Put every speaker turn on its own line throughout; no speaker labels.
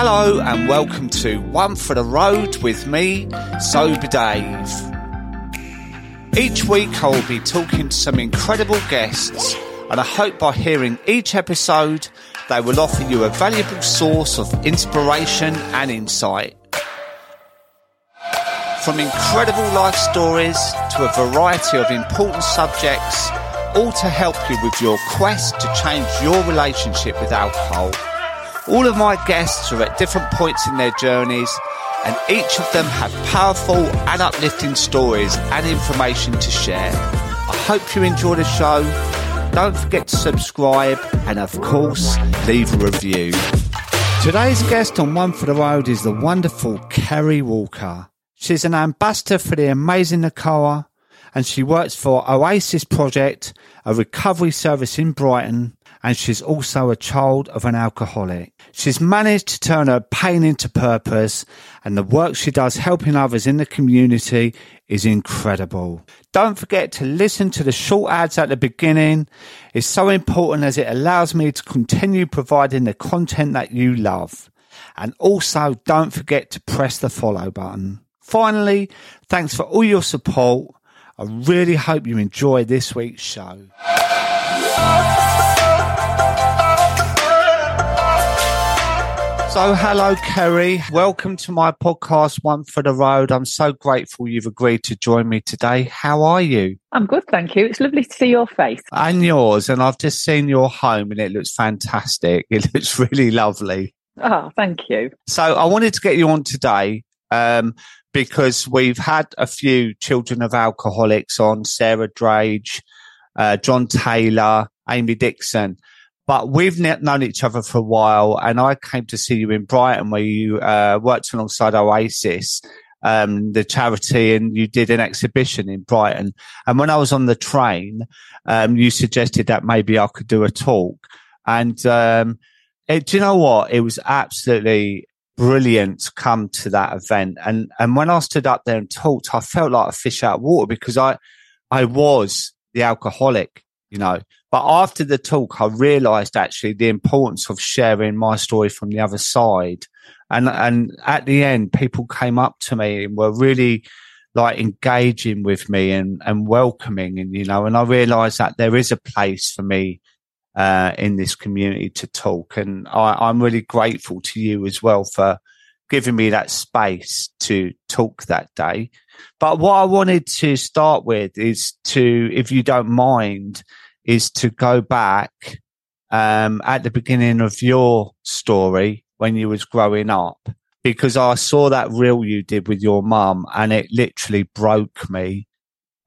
Hello and welcome to One for the Road with me, Sober Dave. Each week I will be talking to some incredible guests and I hope by hearing each episode they will offer you a valuable source of inspiration and insight. From incredible life stories to a variety of important subjects, all to help you with your quest to change your relationship with alcohol. All of my guests are at different points in their journeys, and each of them have powerful and uplifting stories and information to share. I hope you enjoy the show. Don't forget to subscribe and, of course, leave a review. Today's guest on One for the Road is the wonderful Ceri Walker. She's an ambassador for the amazing Nacoa and she works for Oasis Project, a recovery service in Brighton, and she's also a child of an alcoholic. She's managed to turn her pain into purpose, and the work she does helping others in the community is incredible. Don't forget to listen to the short ads at the beginning. It's so important as it allows me to continue providing the content that you love. And also don't forget to press the follow button. Finally, thanks for all your support. I really hope you enjoy this week's show. So, hello, Ceri. Welcome to my podcast, One for the Road. I'm so grateful you've agreed to join me today. How are you?
I'm good, thank you. It's lovely to see your face.
And yours. And I've just seen your home and it looks fantastic. It looks really lovely.
Oh, thank you.
So, I wanted to get you on today um, because we've had a few children of alcoholics on Sarah Drage, uh, John Taylor, Amy Dixon but we've known each other for a while and I came to see you in Brighton where you uh, worked alongside Oasis, um, the charity and you did an exhibition in Brighton. And when I was on the train, um, you suggested that maybe I could do a talk and, um, it, do you know what? It was absolutely brilliant to come to that event. And, and when I stood up there and talked, I felt like a fish out of water because I, I was the alcoholic, you know, but after the talk, I realized actually the importance of sharing my story from the other side. And, and at the end, people came up to me and were really like engaging with me and, and welcoming. And, you know, and I realized that there is a place for me, uh, in this community to talk. And I, I'm really grateful to you as well for giving me that space to talk that day. But what I wanted to start with is to, if you don't mind, is to go back um, at the beginning of your story when you was growing up because I saw that reel you did with your mum and it literally broke me.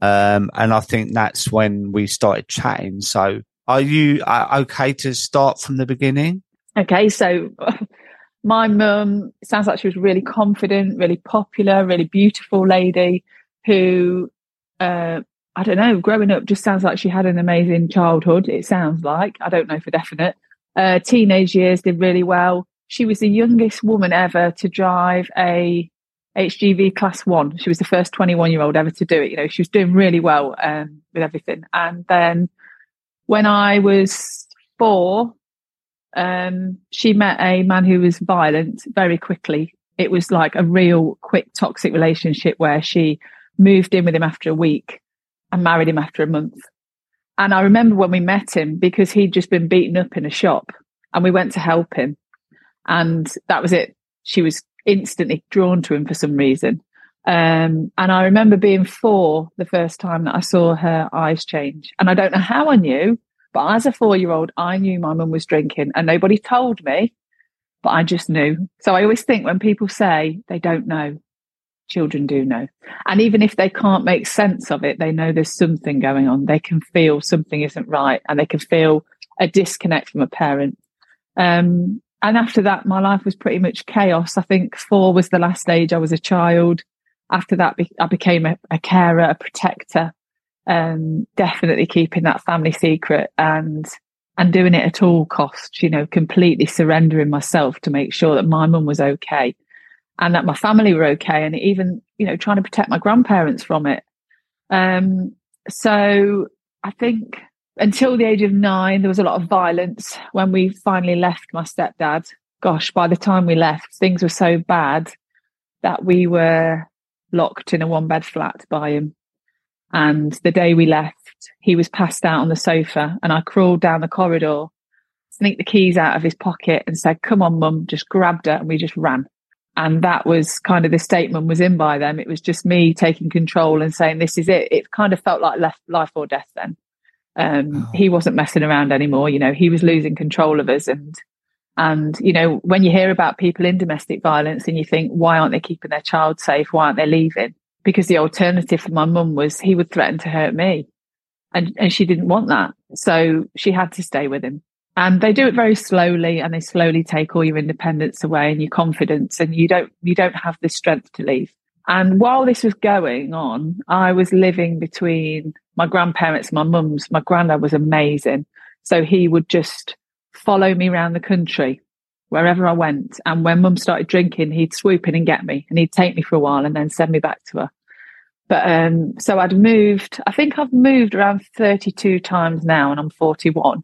Um, and I think that's when we started chatting. So are you uh, okay to start from the beginning?
Okay. So my mum sounds like she was really confident, really popular, really beautiful lady who uh, I don't know, growing up just sounds like she had an amazing childhood. It sounds like, I don't know for definite. Uh, teenage years did really well. She was the youngest woman ever to drive a HGV class one. She was the first 21 year old ever to do it. You know, she was doing really well um, with everything. And then when I was four, um, she met a man who was violent very quickly. It was like a real quick toxic relationship where she moved in with him after a week and married him after a month. And I remember when we met him because he'd just been beaten up in a shop and we went to help him. And that was it. She was instantly drawn to him for some reason. Um, and I remember being four the first time that I saw her eyes change. And I don't know how I knew, but as a four year old, I knew my mum was drinking and nobody told me, but I just knew. So I always think when people say they don't know, children do know. And even if they can't make sense of it, they know there's something going on. They can feel something isn't right and they can feel a disconnect from a parent. Um, and after that, my life was pretty much chaos. I think four was the last age I was a child. After that, I became a, a carer, a protector, um, definitely keeping that family secret and and doing it at all costs. You know, completely surrendering myself to make sure that my mum was okay and that my family were okay and even you know trying to protect my grandparents from it um, so i think until the age of nine there was a lot of violence when we finally left my stepdad gosh, by the time we left, things were so bad that we were locked in a one bed flat by him. And the day we left, he was passed out on the sofa and I crawled down the corridor, sneaked the keys out of his pocket and said, come on, mum, just grabbed her and we just ran. And that was kind of the statement was in by them. It was just me taking control and saying, this is it. It kind of felt like left life or death then. Um, oh. He wasn't messing around anymore. You know, he was losing control of us. And, and, you know, when you hear about people in domestic violence and you think, why aren't they keeping their child safe? Why aren't they leaving? Because the alternative for my mum was he would threaten to hurt me. And, and she didn't want that. So she had to stay with him. And they do it very slowly and they slowly take all your independence away and your confidence and you don't, you don't have the strength to leave. And while this was going on, I was living between my grandparents, my mum's. My granddad was amazing. So he would just follow me around the country wherever I went. And when mum started drinking, he'd swoop in and get me and he'd take me for a while and then send me back to her. But um, so I'd moved, I think I've moved around 32 times now and I'm 41.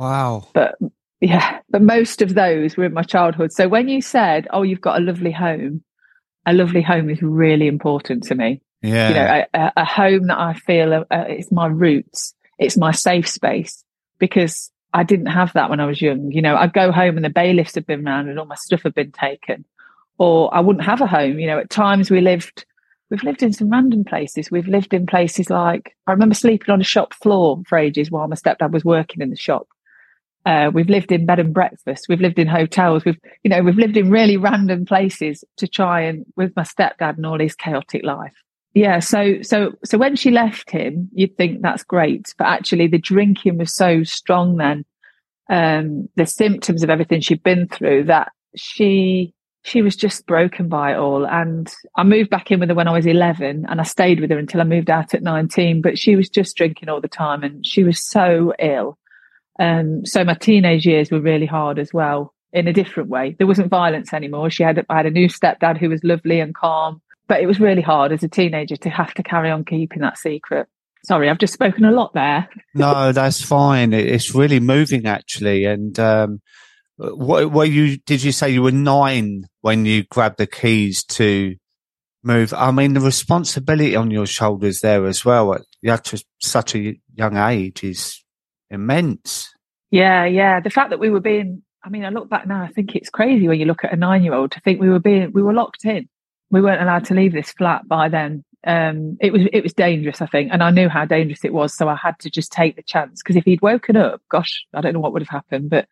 Wow.
But yeah, but most of those were in my childhood. So when you said, oh, you've got a lovely home, a lovely home is really important to me.
Yeah.
You know, a, a home that I feel uh, it's my roots, it's my safe space because I didn't have that when I was young. You know, I'd go home and the bailiffs had been around and all my stuff had been taken, or I wouldn't have a home. You know, at times we lived, we've lived in some random places. We've lived in places like, I remember sleeping on a shop floor for ages while my stepdad was working in the shop. Uh, we've lived in bed and breakfast. We've lived in hotels. We've, you know, we've lived in really random places to try and with my stepdad and all his chaotic life. Yeah. So, so, so when she left him, you'd think that's great, but actually the drinking was so strong then, um, the symptoms of everything she'd been through that she, she was just broken by it all. And I moved back in with her when I was 11 and I stayed with her until I moved out at 19, but she was just drinking all the time and she was so ill um, so my teenage years were really hard as well in a different way. There wasn't violence anymore. She had, I had a new stepdad who was lovely and calm, but it was really hard as a teenager to have to carry on keeping that secret. Sorry, I've just spoken a lot there.
no, that's fine. It's really moving actually. And, um, what, what you, did you say you were nine when you grabbed the keys to move? I mean, the responsibility on your shoulders there as well at such a young age is immense.
Yeah, yeah. The fact that we were being, I mean, I look back now, I think it's crazy when you look at a nine year old to think we were being, we were locked in. We weren't allowed to leave this flat by then. Um, it was, it was dangerous, I think. And I knew how dangerous it was. So I had to just take the chance. Cause if he'd woken up, gosh, I don't know what would have happened, but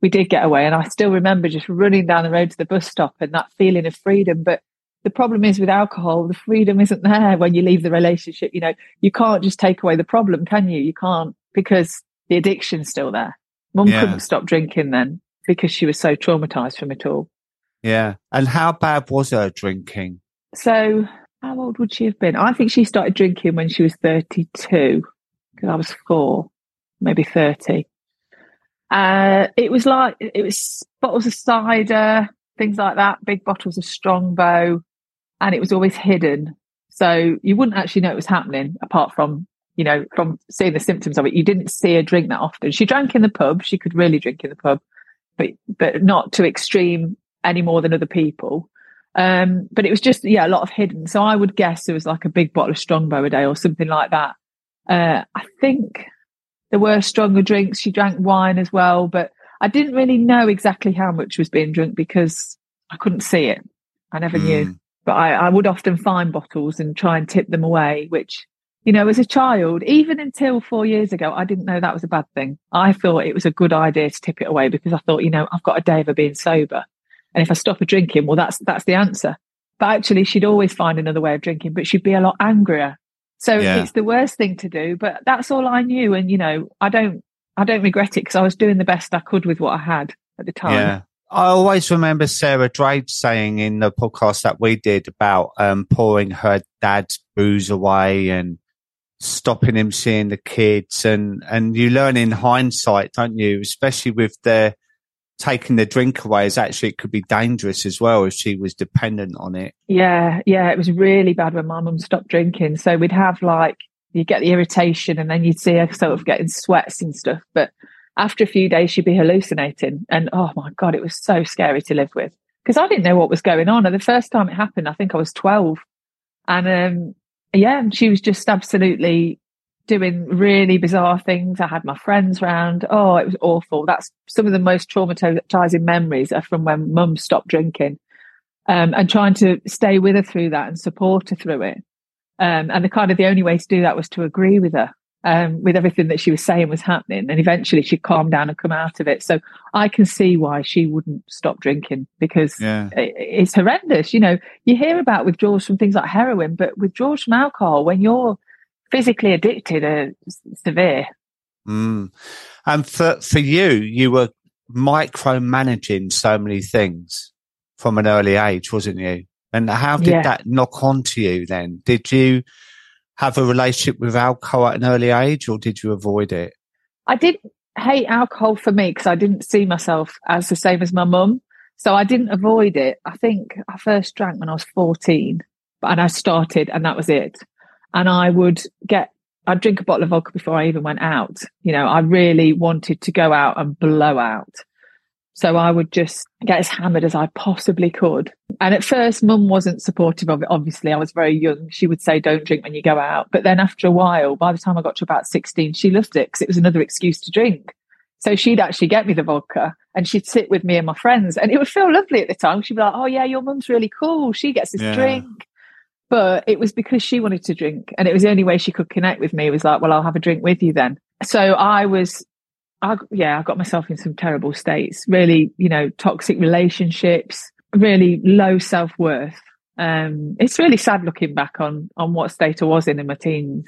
we did get away. And I still remember just running down the road to the bus stop and that feeling of freedom. But the problem is with alcohol, the freedom isn't there when you leave the relationship. You know, you can't just take away the problem, can you? You can't because the addiction's still there. Mum yeah. couldn't stop drinking then because she was so traumatized from it all.
Yeah. And how bad was her drinking?
So, how old would she have been? I think she started drinking when she was 32 because I was four, maybe 30. Uh, it was like, it was bottles of cider, things like that, big bottles of Strongbow, and it was always hidden. So you wouldn't actually know it was happening apart from you know, from seeing the symptoms of it, you didn't see her drink that often. She drank in the pub. She could really drink in the pub, but but not to extreme any more than other people. Um, but it was just yeah, a lot of hidden. So I would guess it was like a big bottle of Strongbow a day or something like that. Uh, I think there were stronger drinks. She drank wine as well, but I didn't really know exactly how much was being drunk because I couldn't see it. I never mm. knew. But I, I would often find bottles and try and tip them away, which you know, as a child, even until four years ago, I didn't know that was a bad thing. I thought it was a good idea to tip it away because I thought, you know, I've got a day of being sober. And if I stop a drinking, well, that's, that's the answer. But actually, she'd always find another way of drinking, but she'd be a lot angrier. So yeah. it's the worst thing to do, but that's all I knew. And, you know, I don't, I don't regret it because I was doing the best I could with what I had at the time.
Yeah. I always remember Sarah Drage saying in the podcast that we did about um, pouring her dad's booze away and stopping him seeing the kids and and you learn in hindsight don't you especially with the taking the drink away is actually it could be dangerous as well if she was dependent on it
yeah yeah it was really bad when my mum stopped drinking so we'd have like you get the irritation and then you'd see her sort of getting sweats and stuff but after a few days, she'd be hallucinating. And oh my God, it was so scary to live with because I didn't know what was going on. And the first time it happened, I think I was 12. And um, yeah, she was just absolutely doing really bizarre things. I had my friends round. Oh, it was awful. That's some of the most traumatizing memories are from when mum stopped drinking um, and trying to stay with her through that and support her through it. Um, and the kind of the only way to do that was to agree with her um, with everything that she was saying was happening. And eventually she calmed down and come out of it. So I can see why she wouldn't stop drinking because yeah. it's horrendous. You know, you hear about withdrawals from things like heroin, but withdrawals from alcohol, when you're physically addicted, are severe.
Mm. And for, for you, you were micromanaging so many things from an early age, wasn't you? And how did yeah. that knock onto you then? Did you have a relationship with alcohol at an early age or did you avoid it?
I did hate alcohol for me because I didn't see myself as the same as my mum. So I didn't avoid it. I think I first drank when I was 14 and I started and that was it. And I would get, I'd drink a bottle of vodka before I even went out. You know, I really wanted to go out and blow out. So I would just get as hammered as I possibly could. And at first, mum wasn't supportive of it. Obviously, I was very young. She would say, don't drink when you go out. But then after a while, by the time I got to about 16, she loved it because it was another excuse to drink. So she'd actually get me the vodka and she'd sit with me and my friends. And it would feel lovely at the time. She'd be like, oh, yeah, your mum's really cool. She gets this yeah. drink. But it was because she wanted to drink. And it was the only way she could connect with me. It was like, well, I'll have a drink with you then. So I was I, yeah, I got myself in some terrible states, really, you know, toxic relationships, really low self worth. Um, it's really sad looking back on, on what state I was in in my teens.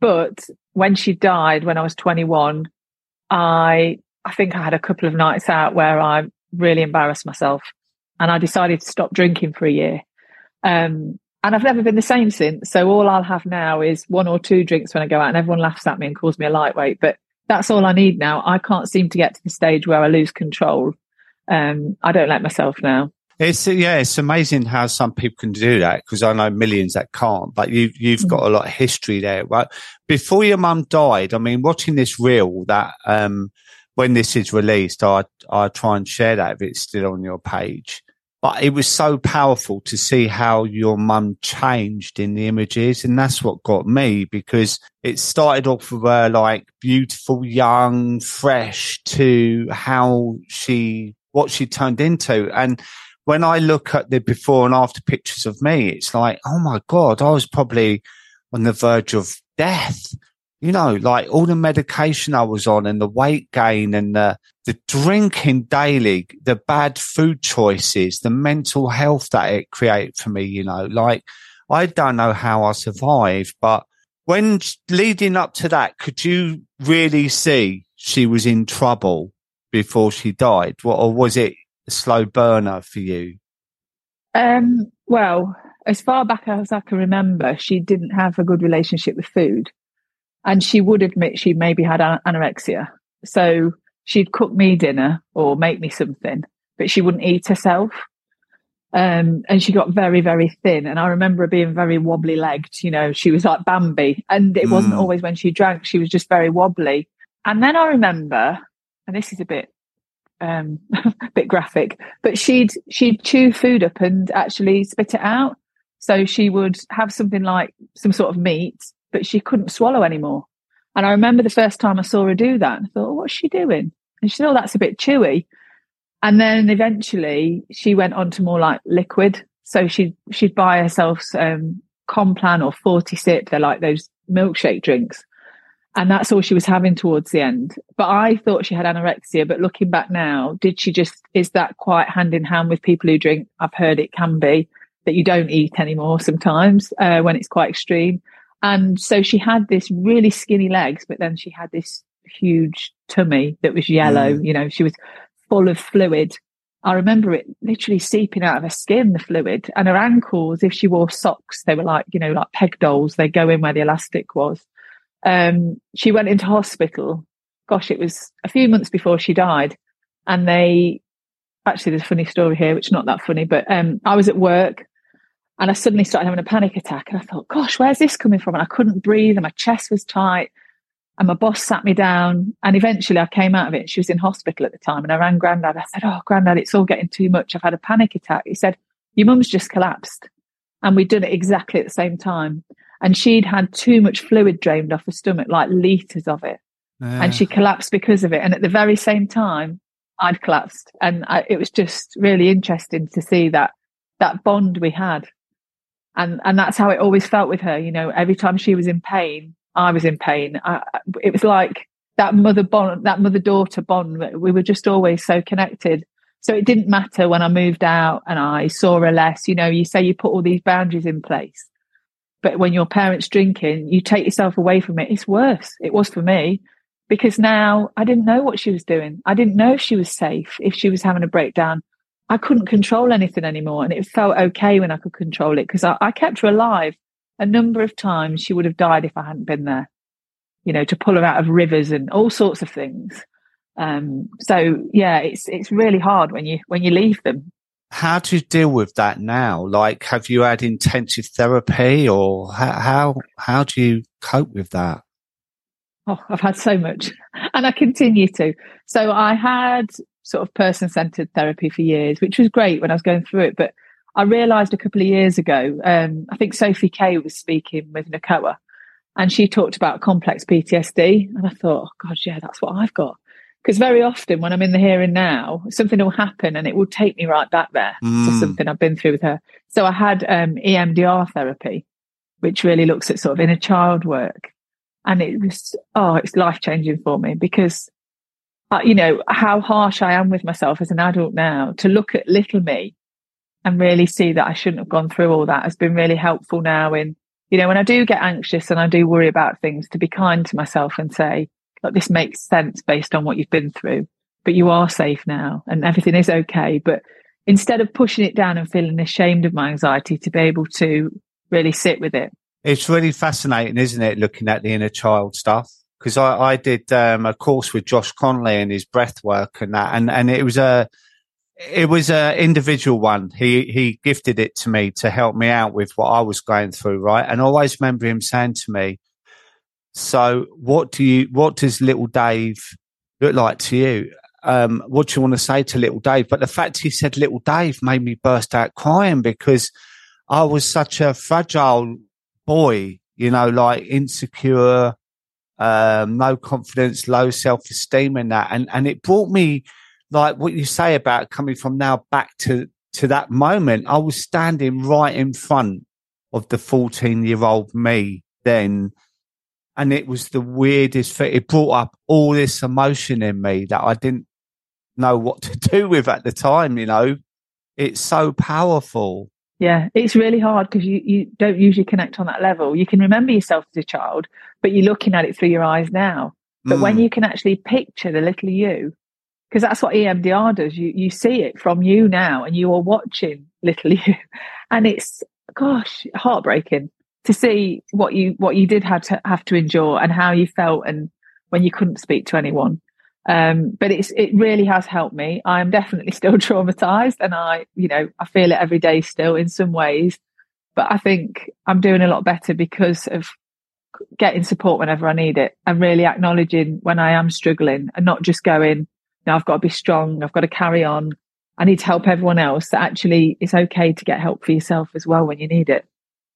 But when she died, when I was 21, I, I think I had a couple of nights out where I really embarrassed myself and I decided to stop drinking for a year. Um, and I've never been the same since. So all I'll have now is one or two drinks when I go out and everyone laughs at me and calls me a lightweight. But that's all I need now. I can't seem to get to the stage where I lose control. Um, I don't let myself now.
It's yeah, it's amazing how some people can do that because I know millions that can't. But you you've mm. got a lot of history there, right? Before your mum died, I mean, watching this reel that um, when this is released, I I try and share that if it's still on your page. But it was so powerful to see how your mum changed in the images. And that's what got me because it started off with her like beautiful, young, fresh to how she, what she turned into. And when I look at the before and after pictures of me, it's like, oh my God, I was probably on the verge of death you know, like all the medication I was on and the weight gain and the, the drinking daily, the bad food choices, the mental health that it created for me, you know, like I don't know how I survived, but when leading up to that, could you really see she was in trouble before she died? Or was it a slow burner for you?
Um, well, as far back as I can remember, she didn't have a good relationship with food and she would admit she maybe had anorexia. So she'd cook me dinner or make me something, but she wouldn't eat herself. Um, and she got very, very thin. And I remember her being very wobbly legged. You know, she was like Bambi. And it mm. wasn't always when she drank, she was just very wobbly. And then I remember, and this is a bit, um, a bit graphic, but she'd, she'd chew food up and actually spit it out. So she would have something like some sort of meat but she couldn't swallow anymore. And I remember the first time I saw her do that, I thought, oh, what's she doing? And she said, oh, that's a bit chewy. And then eventually she went on to more like liquid. So she'd, she'd buy herself um, Complan or Fortisip. They're like those milkshake drinks. And that's all she was having towards the end. But I thought she had anorexia. But looking back now, did she just, is that quite hand in hand with people who drink? I've heard it can be that you don't eat anymore sometimes uh, when it's quite extreme. And so she had this really skinny legs, but then she had this huge tummy that was yellow. Mm. You know, she was full of fluid. I remember it literally seeping out of her skin, the fluid, and her ankles, if she wore socks, they were like, you know, like peg dolls. They go in where the elastic was. Um, she went into hospital. Gosh, it was a few months before she died. And they, actually, there's a funny story here, which is not that funny, but um, I was at work and I suddenly started having a panic attack. And I thought, gosh, where's this coming from? And I couldn't breathe and my chest was tight. And my boss sat me down, and eventually I came out of it. She was in hospital at the time, and I rang granddad. I said, "Oh, granddad, it's all getting too much. I've had a panic attack." He said, "Your mum's just collapsed," and we'd done it exactly at the same time. And she'd had too much fluid drained off her stomach, like liters of it, and she collapsed because of it. And at the very same time, I'd collapsed, and I, it was just really interesting to see that that bond we had, and and that's how it always felt with her. You know, every time she was in pain, I was in pain. I, it was like that mother bond, that mother daughter bond. We were just always so connected. So it didn't matter when I moved out and I saw her less. You know, you say you put all these boundaries in place, but when your parents drinking, you take yourself away from it. It's worse. It was for me because now I didn't know what she was doing. I didn't know if she was safe, if she was having a breakdown. I couldn't control anything anymore. And it felt okay when I could control it because I, I kept her alive a number of times she would have died if I hadn't been there, you know, to pull her out of rivers and all sorts of things. Um, so yeah, it's it's really hard when you when you leave them.
How do you deal with that now? Like, have you had intensive therapy, or how how, how do you cope with that?
Oh, I've had so much, and I continue to. So I had sort of person centered therapy for years, which was great when I was going through it, but I realised a couple of years ago, um, I think Sophie Kay was speaking with NACOA and she talked about complex PTSD. And I thought, oh, God, yeah, that's what I've got. Because very often when I'm in the here and now, something will happen and it will take me right back there mm. to something I've been through with her. So I had um, EMDR therapy, which really looks at sort of inner child work. And it was, oh, it's life changing for me because, uh, you know, how harsh I am with myself as an adult now to look at little me and really see that I shouldn't have gone through all that has been really helpful now in, you know, when I do get anxious and I do worry about things to be kind to myself and say, look, this makes sense based on what you've been through, but you are safe now and everything is okay. But instead of pushing it down and feeling ashamed of my anxiety to be able to really sit with it.
It's really fascinating, isn't it? Looking at the inner child stuff. Because I, I did um, a course with Josh Conley and his breath work and that, and, and it was a, it was an individual one. He he gifted it to me to help me out with what I was going through, right? And I always remember him saying to me, "So, what do you? What does little Dave look like to you? Um, what do you want to say to little Dave?" But the fact he said little Dave made me burst out crying because I was such a fragile boy, you know, like insecure, um, no confidence, low self esteem, and that, and and it brought me like what you say about coming from now back to to that moment, I was standing right in front of the 14 year old me then. And it was the weirdest thing. It brought up all this emotion in me that I didn't know what to do with at the time, you know. It's so powerful.
Yeah, it's really hard because you, you don't usually connect on that level. You can remember yourself as a child, but you're looking at it through your eyes now. But mm. when you can actually picture the little you because that's what EMDR does. You you see it from you now, and you are watching little you, and it's gosh heartbreaking to see what you what you did have to have to endure and how you felt and when you couldn't speak to anyone. Um, but it's it really has helped me. I am definitely still traumatized, and I you know I feel it every day still in some ways. But I think I'm doing a lot better because of getting support whenever I need it and really acknowledging when I am struggling and not just going, now I've got to be strong. I've got to carry on. I need to help everyone else. That actually, it's okay to get help for yourself as well when you need it.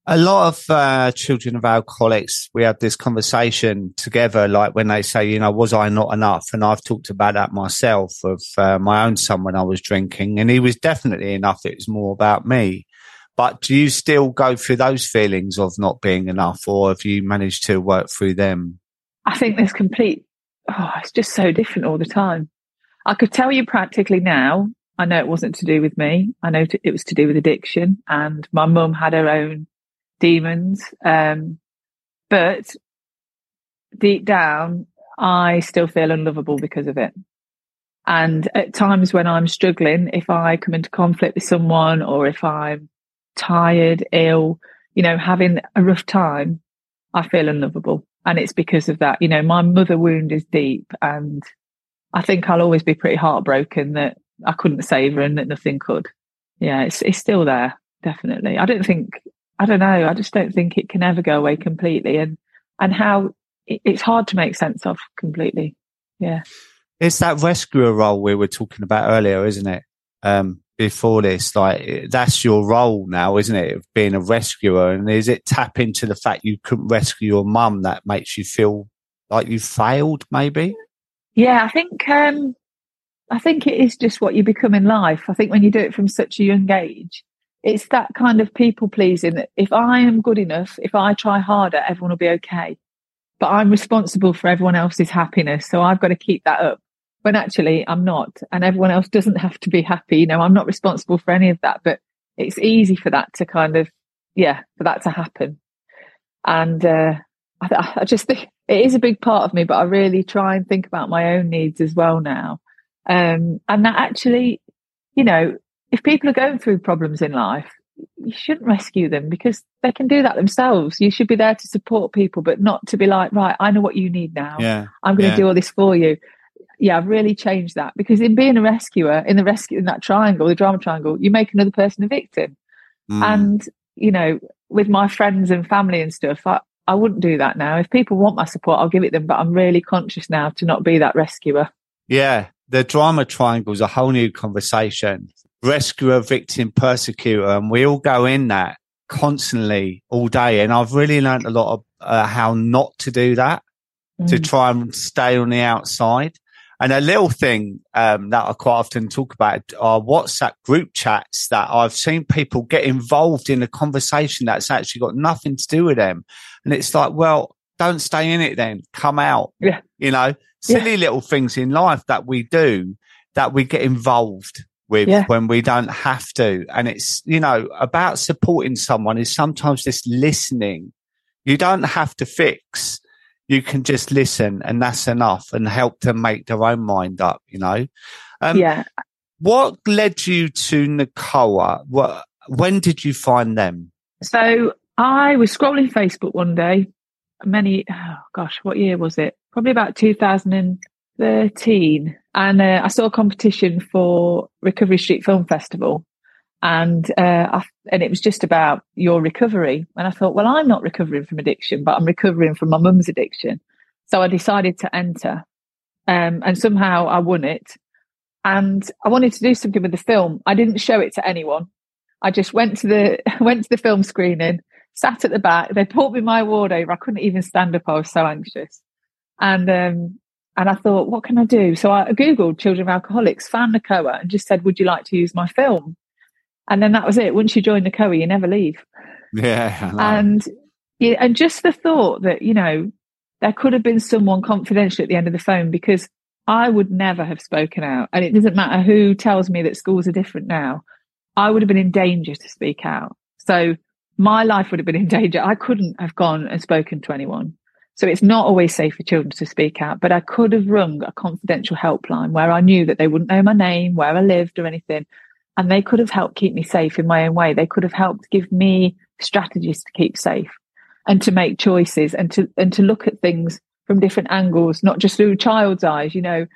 A lot of uh, children of alcoholics, we had this conversation together, like when they say, you know, was I not enough? And I've talked about that myself of uh, my own son when I was drinking, and he was definitely enough. It was more about me. But do you still go through those feelings of not being enough, or have you managed to work through them?
I think there's complete, oh, it's just so different all the time. I could tell you practically now. I know it wasn't to do with me. I know it was to do with addiction, and my mum had her own demons. Um, but deep down, I still feel unlovable because of it. And at times when I'm struggling, if I come into conflict with someone or if I'm tired, ill, you know, having a rough time, I feel unlovable. And it's because of that. You know, my mother wound is deep and I think I'll always be pretty heartbroken that I couldn't save her and that nothing could. Yeah, it's it's still there, definitely. I don't think I don't know, I just don't think it can ever go away completely. And and how it's hard to make sense of completely. Yeah.
It's that rescuer role we were talking about earlier, isn't it? Um, before this, like that's your role now, isn't it? Being a rescuer. And is it tap into the fact you couldn't rescue your mum that makes you feel like you failed, maybe?
Yeah, I think, um, I think it is just what you become in life. I think when you do it from such a young age, it's that kind of people pleasing that if I am good enough, if I try harder, everyone will be okay. But I'm responsible for everyone else's happiness. So I've got to keep that up. When actually I'm not. And everyone else doesn't have to be happy. You know, I'm not responsible for any of that. But it's easy for that to kind of, yeah, for that to happen. And uh, I, I just think it is a big part of me, but I really try and think about my own needs as well now. Um, and that actually, you know, if people are going through problems in life, you shouldn't rescue them because they can do that themselves. You should be there to support people, but not to be like, right, I know what you need now.
Yeah.
I'm going to
yeah.
do all this for you. Yeah, I've really changed that because in being a rescuer, in the rescue, in that triangle, the drama triangle, you make another person a victim.
Mm.
And, you know, with my friends and family and stuff, I, I wouldn't do that now. If people want my support, I'll give it them, but I'm really conscious now to not be that rescuer.
Yeah. The drama triangle is a whole new conversation rescuer, victim, persecutor, and we all go in that constantly all day. And I've really learned a lot of uh, how not to do that, mm. to try and stay on the outside. And a little thing um, that I quite often talk about are WhatsApp group chats that I've seen people get involved in a conversation that's actually got nothing to do with them. And it's like, well, don't stay in it then. Come out.
Yeah.
You know, silly yeah. little things in life that we do that we get involved with
Yeah.
when we don't have to. And it's, you know, about supporting someone is sometimes just listening. You don't have to fix. You can just listen and that's enough and help them make their own mind up, you know? Um,
yeah.
What led you to Nacoa? What, when did you find them?
So I was scrolling Facebook one day, many, oh gosh, what year was it? Probably about 2013. And uh, I saw a competition for Recovery Street Film Festival. And uh, I, and it was just about your recovery. And I thought, well, I'm not recovering from addiction, but I'm recovering from my mum's addiction. So I decided to enter. Um, and somehow I won it. And I wanted to do something with the film. I didn't show it to anyone. I just went to the went to the film screening, sat at the back. They brought me my award over. I couldn't even stand up. I was so anxious. And um, and I thought, what can I do? So I Googled children of alcoholics, found Nacoa, and just said, would you like to use my film? And then that was it. Once you join Nacoa, you never leave.
Yeah.
And yeah, and just the thought that, you know, there could have been someone confidential at the end of the phone because I would never have spoken out. And it doesn't matter who tells me that schools are different now. I would have been in danger to speak out. So my life would have been in danger. I couldn't have gone and spoken to anyone. So it's not always safe for children to speak out, but I could have rung a confidential helpline where I knew that they wouldn't know my name, where I lived or anything. And they could have helped keep me safe in my own way. They could have helped give me strategies to keep safe and to make choices and to, and to look at things from different angles, not just through a child's eyes, you know,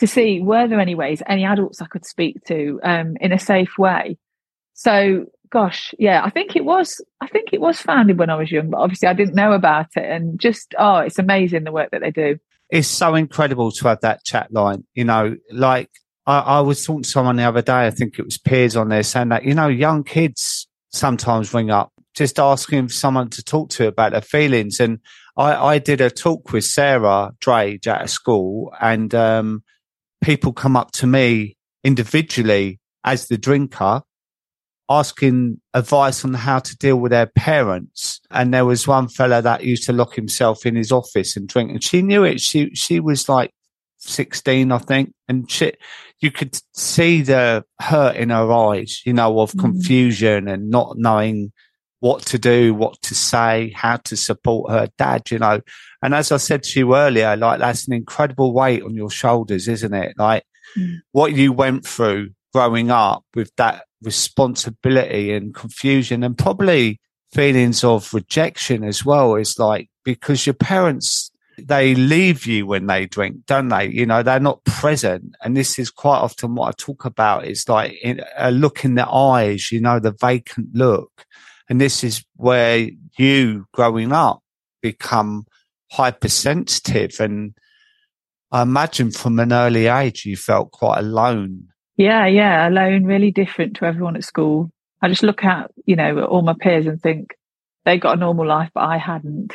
to see were there any ways, any adults I could speak to um, in a safe way. So gosh, yeah, I think it was, I think it was founded when I was young, but obviously I didn't know about it. And just, oh, it's amazing the work that they do.
It's so incredible to have that chat line, you know, like I, I was talking to someone the other day, I think it was peers on there saying that, you know, young kids sometimes ring up just asking for someone to talk to about their feelings. And I, I did a talk with Sarah Drage at a school and, um, people come up to me individually as the drinker asking advice on how to deal with their parents. And there was one fella that used to lock himself in his office and drink. And she knew it. She she was like sixteen, I think, and she you could see the hurt in her eyes, you know, of
Mm.
confusion and not knowing what to do, what to say, how to support her dad, you know. And as I said to you earlier, like that's an incredible weight on your shoulders, isn't it? Like
Mm.
what you went through growing up with that responsibility and confusion and probably feelings of rejection as well is like because your parents they leave you when they drink don't they you know they're not present and this is quite often what i talk about is like a look in the eyes you know the vacant look and this is where you growing up become hypersensitive and I imagine from an early age you felt quite alone.
Yeah, yeah, alone, really different to everyone at school. I just look at, you know, all my peers and think they got a normal life, but I hadn't.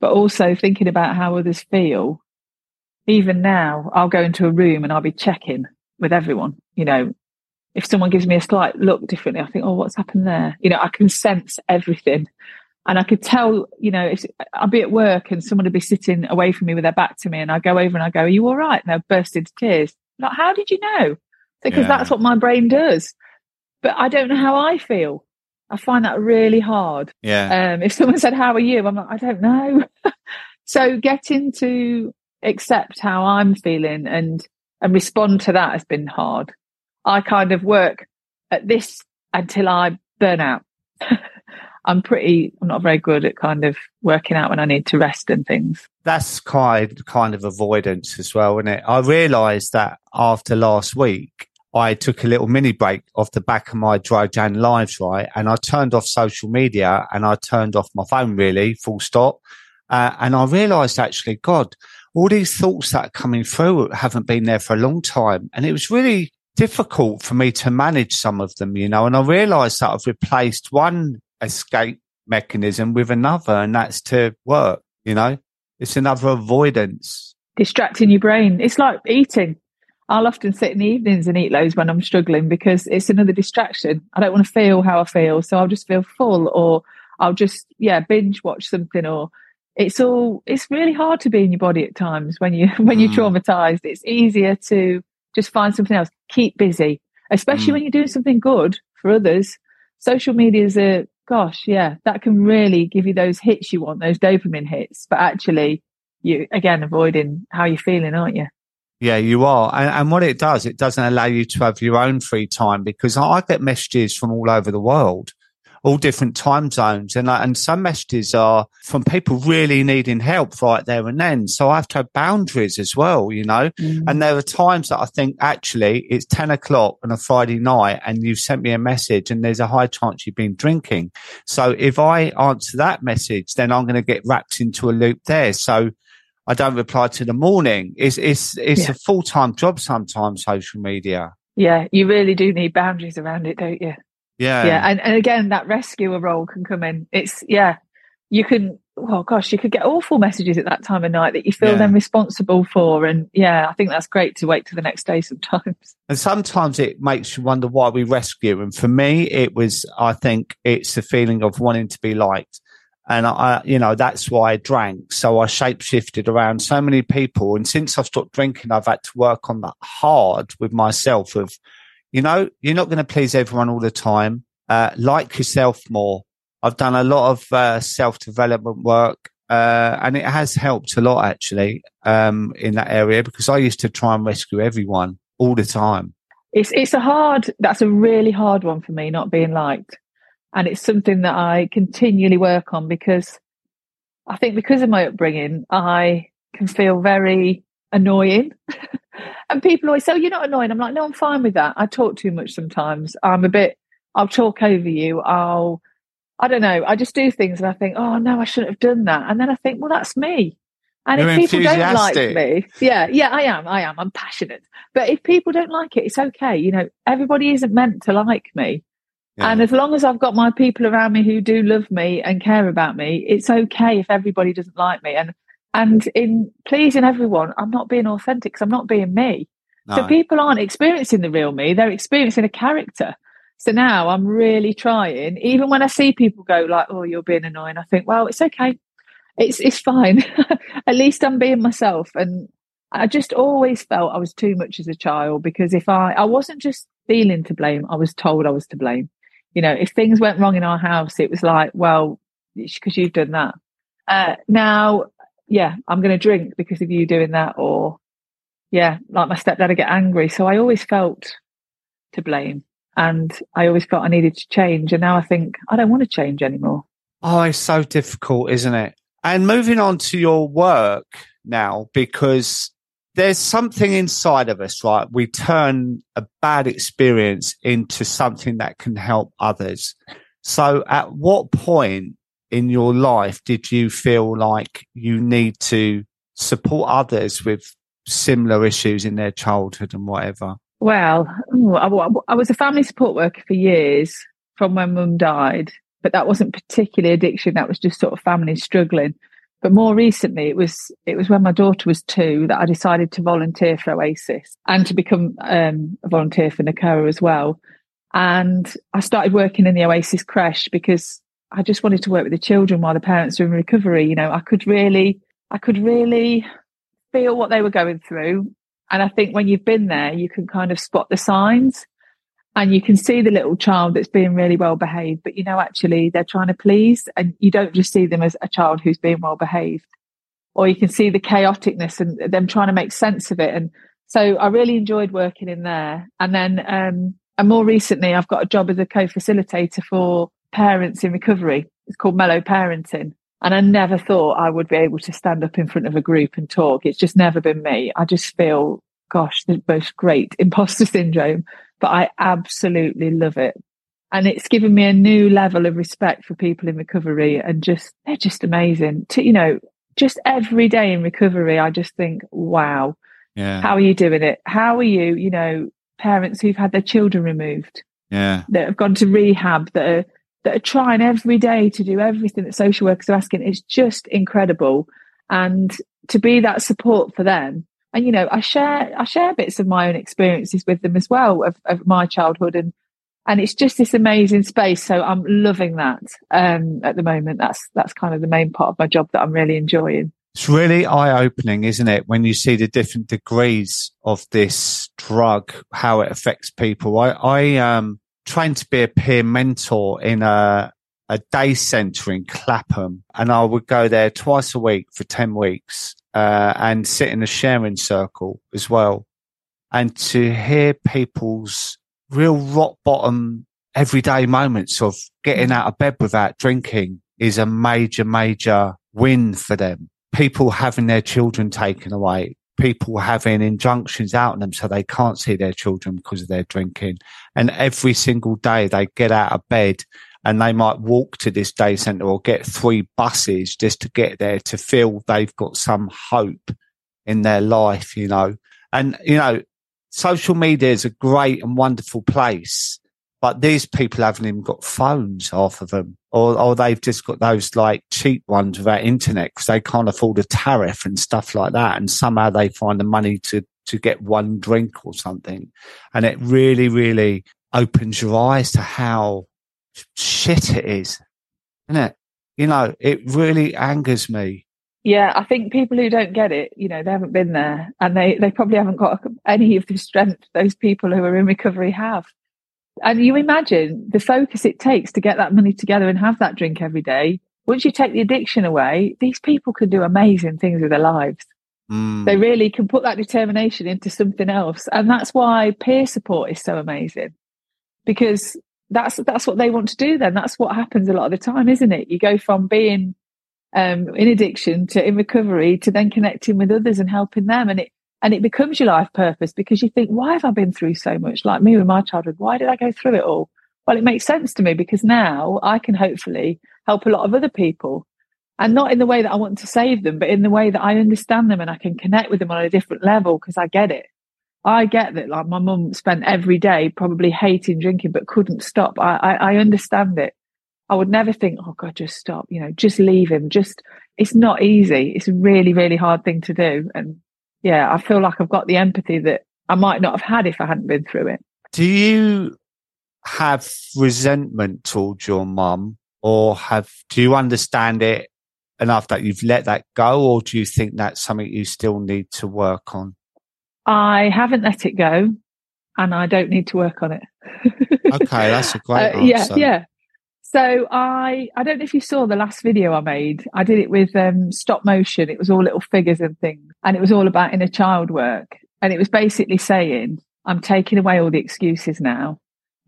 But also thinking about how others feel. Even now, I'll go into a room and I'll be checking with everyone. You know, if someone gives me a slight look differently, I think, oh, what's happened there? You know, I can sense everything. And I could tell, you know, if I'd be at work and someone would be sitting away from me with their back to me, and I go over and I go, "Are you all right?" And they'll burst into tears. Like, how did you know? Because yeah. that's what my brain does. But I don't know how I feel. I find that really hard.
Yeah.
Um, if someone said, "How are you?" I'm like, I don't know. so getting to accept how I'm feeling and and respond to that has been hard. I kind of work at this until I burn out. I'm pretty, I'm not very good at kind of working out when I need to rest and things.
That's kind kind of avoidance as well, isn't it? I realised that after last week, I took a little mini break off the back of my Dry Jan lives, right? And I turned off social media and I turned off my phone, really, full stop. Uh, and I realised actually, God, all these thoughts that are coming through haven't been there for a long time. And it was really difficult for me to manage some of them, you know, and I realized that I've replaced one escape mechanism with another, and that's to work, you know, it's another avoidance.
Distracting your brain. It's like eating. I'll often sit in the evenings and eat loads when I'm struggling because it's another distraction. I don't want to feel how I feel. So I'll just feel full or I'll just, yeah, binge watch something or it's all, it's really hard to be in your body at times when you, when you're mm. traumatized. It's easier to just find something else. Keep busy, especially mm. when you're doing something good for others. Social media is a gosh, yeah, that can really give you those hits you want, those dopamine hits. But actually, you again avoiding how you're feeling, aren't you?
Yeah, you are. And, and, what it does, it doesn't allow you to have your own free time because I get messages from all over the world all different time zones. And, and some messages are from people really needing help right there and then. So I have to have boundaries as well, you know, mm. and there are times that I think actually it's 10 o'clock on a Friday night and you've sent me a message and there's a high chance you've been drinking. So if I answer that message, then I'm going to get wrapped into a loop there. So I don't reply to the morning. It's, it's, it's yeah. a full time job sometimes, social media.
Yeah, you really do need boundaries around it, don't you?
Yeah.
Yeah. And, and again, that rescuer role can come in. It's, yeah, you can, oh gosh, you could get awful messages at that time of night that you feel yeah. then responsible for. And yeah, I think that's great to wait to the next day sometimes.
And sometimes it makes you wonder why we rescue. And for me, it was, I think it's the feeling of wanting to be liked. And I, you know, that's why I drank. So I shapeshifted around so many people. And since I've stopped drinking, I've had to work on that hard with myself of, you know, you're not going to please everyone all the time. Uh, like yourself more. I've done a lot of uh, self development work, uh, and it has helped a lot actually um, in that area because I used to try and rescue everyone all the time.
It's it's a hard. That's a really hard one for me, not being liked, and it's something that I continually work on because I think because of my upbringing, I can feel very annoying. and people always say, oh, you're not annoying. I'm like, no, I'm fine with that. I talk too much sometimes. I'm a bit, I'll talk over you. I'll, I don't know. I just do things and I think, oh, no, I shouldn't have done that. And then I think, well, that's me. And
You're
if people don't like me, yeah, yeah, I am. I am. I'm passionate. But if people don't like it, it's okay. You know, everybody isn't meant to like me. Yeah. And as long as I've got my people around me who do love me and care about me, it's okay if everybody doesn't like me. And and in pleasing everyone, I'm not being authentic because I'm not being me. No. So people aren't experiencing the real me, they're experiencing a character. So now I'm really trying, even when I see people go like, Oh, you're being annoying, I think, well, it's okay. It's it's fine. At least I'm being myself. And I just always felt I was too much as a child because if I I wasn't just feeling to blame, I was told I was to blame. You know, if things went wrong in our house, it was like, well, because you've done that. Uh, now yeah, I'm going to drink because of you doing that, or yeah, like my stepdad would get angry. So I always felt to blame, and I always felt I needed to change. And now I think I don't want to change anymore.
Oh, it's so difficult, isn't it? And moving on to your work now, because there's something inside of us, right? We turn a bad experience into something that can help others. So at what point in your life did you feel like you need to support others with similar issues in their childhood and whatever?
Well, I, was a family support worker for years from when mum died, but that wasn't particularly addiction. That was just sort of family struggling. But more recently, it was it was when my daughter was two that I decided to volunteer for Oasis and to become um, a volunteer for NACOA as well. And I started working in the Oasis creche because I just wanted to work with the children while the parents were in recovery. You know, I could really, I could really feel what they were going through. And I think when you've been there, you can kind of spot the signs and you can see the little child that's being really well behaved, but you know, actually they're trying to please and you don't just see them as a child who's being well behaved or you can see the chaoticness and them trying to make sense of it. And so I really enjoyed working in there. And then, um, and more recently, I've got a job as a co-facilitator for parents in recovery. It's called Mellow Parenting. And I never thought I would be able to stand up in front of a group and talk. It's just never been me. I just feel, gosh, the most great imposter syndrome, but I absolutely love it. And it's given me a new level of respect for people in recovery and just, they're just amazing to, you know, just every day in recovery. I just think, wow,
yeah.
how are you doing it? How are you, you know, parents who've had their children removed?
Yeah.
That have gone to rehab that are that are trying every day to do everything that social workers are asking. It's just incredible. And to be that support for them. And, you know, I share, I share bits of my own experiences with them as well of, of my childhood and, and it's just this amazing space. So I'm loving that, um, at the moment. That's, that's kind of the main part of my job that I'm really enjoying.
It's really eye opening, isn't it? When you see the different degrees of this drug, how it affects people. I, I, um, trying to be a peer mentor in a, a day centre in Clapham. And I would go there twice a week for 10 weeks, uh, and sit in a sharing circle as well. And to hear people's real rock bottom everyday moments of getting out of bed without drinking is a major, major win for them. People having their children taken away, people having injunctions out on them so they can't see their children because of their drinking. And every single day they get out of bed and they might walk to this day centre or get three buses just to get there to feel they've got some hope in their life, you know. And, you know, social media is a great and wonderful place but these people haven't even got phones off of them, or, or they've just got those like cheap ones without internet because they can't afford a tariff and stuff like that. And somehow they find the money to, to get one drink or something. And it really, really opens your eyes to how shit it is, isn't it? You know, it really angers me.
Yeah, I think people who don't get it, you know, they haven't been there and they, they probably haven't got any of the strength those people who are in recovery have. And you imagine the focus it takes to get that money together and have that drink every day. Once you take the addiction away, these people can do amazing things with their lives.
Mm.
They really can put that determination into something else. And that's why peer support is so amazing because that's, that's what they want to do then. That's what happens a lot of the time, isn't it? You go from being um, in addiction to in recovery to then connecting with others and helping them. And it, and it becomes your life purpose because you think, why have I been through so much? Like me with my childhood, why did I go through it all? Well, it makes sense to me because now I can hopefully help a lot of other people and not in the way that I want to save them, but in the way that I understand them and I can connect with them on a different level because I get it. I get that like my mum spent every day probably hating drinking, but couldn't stop. I, I, I understand it. I would never think, oh God, just stop, you know, just leave him. Just, it's not easy. It's a really, really hard thing to do. And yeah, I feel like I've got the empathy that I might not have had if I hadn't been through it.
Do you have resentment towards your mum or have, do you understand it enough that you've let that go or do you think that's something you still need to work on?
I haven't let it go and I don't need to work on it.
okay, that's a great uh,
Yeah, yeah. So I I don't know if you saw the last video I made. I did it with um, stop motion. It was all little figures and things, and it was all about inner child work. And it was basically saying, I'm taking away all the excuses now.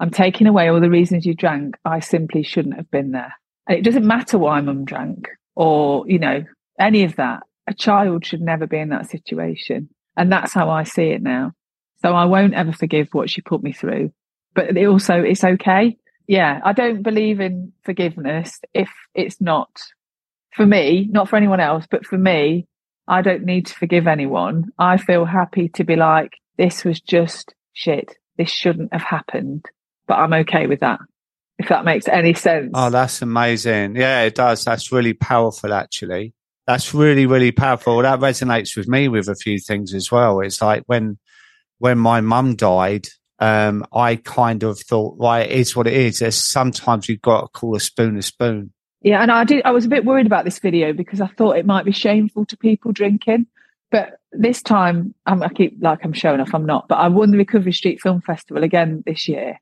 I'm taking away all the reasons you drank. I simply shouldn't have been there. And it doesn't matter why mum drank or, you know, any of that. A child should never be in that situation. And that's how I see it now. So I won't ever forgive what she put me through. But it also, it's okay yeah, I don't believe in forgiveness if it's not for me, not for anyone else, but for me, I don't need to forgive anyone. I feel happy to be like, this was just shit. This shouldn't have happened, but I'm okay with that. If that makes any sense.
Oh, that's amazing. Yeah, it does. That's really powerful, actually. That's really, really powerful. That resonates with me with a few things as well. It's like when, when my mum died, um, I kind of thought, right, it is what it is. There's sometimes you've got to call a spoon a spoon.
Yeah, and I did. I was a bit worried about this video because I thought it might be shameful to people drinking. But this time, I'm, I keep like I'm showing off. I'm not. But I won the Recovery Street Film Festival again this year,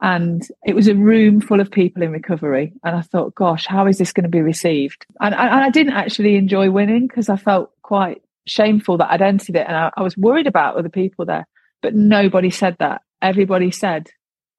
and it was a room full of people in recovery. And I thought, gosh, how is this going to be received? And, and I didn't actually enjoy winning because I felt quite shameful that I'd entered it, and I, I was worried about other people there. But nobody said that everybody said,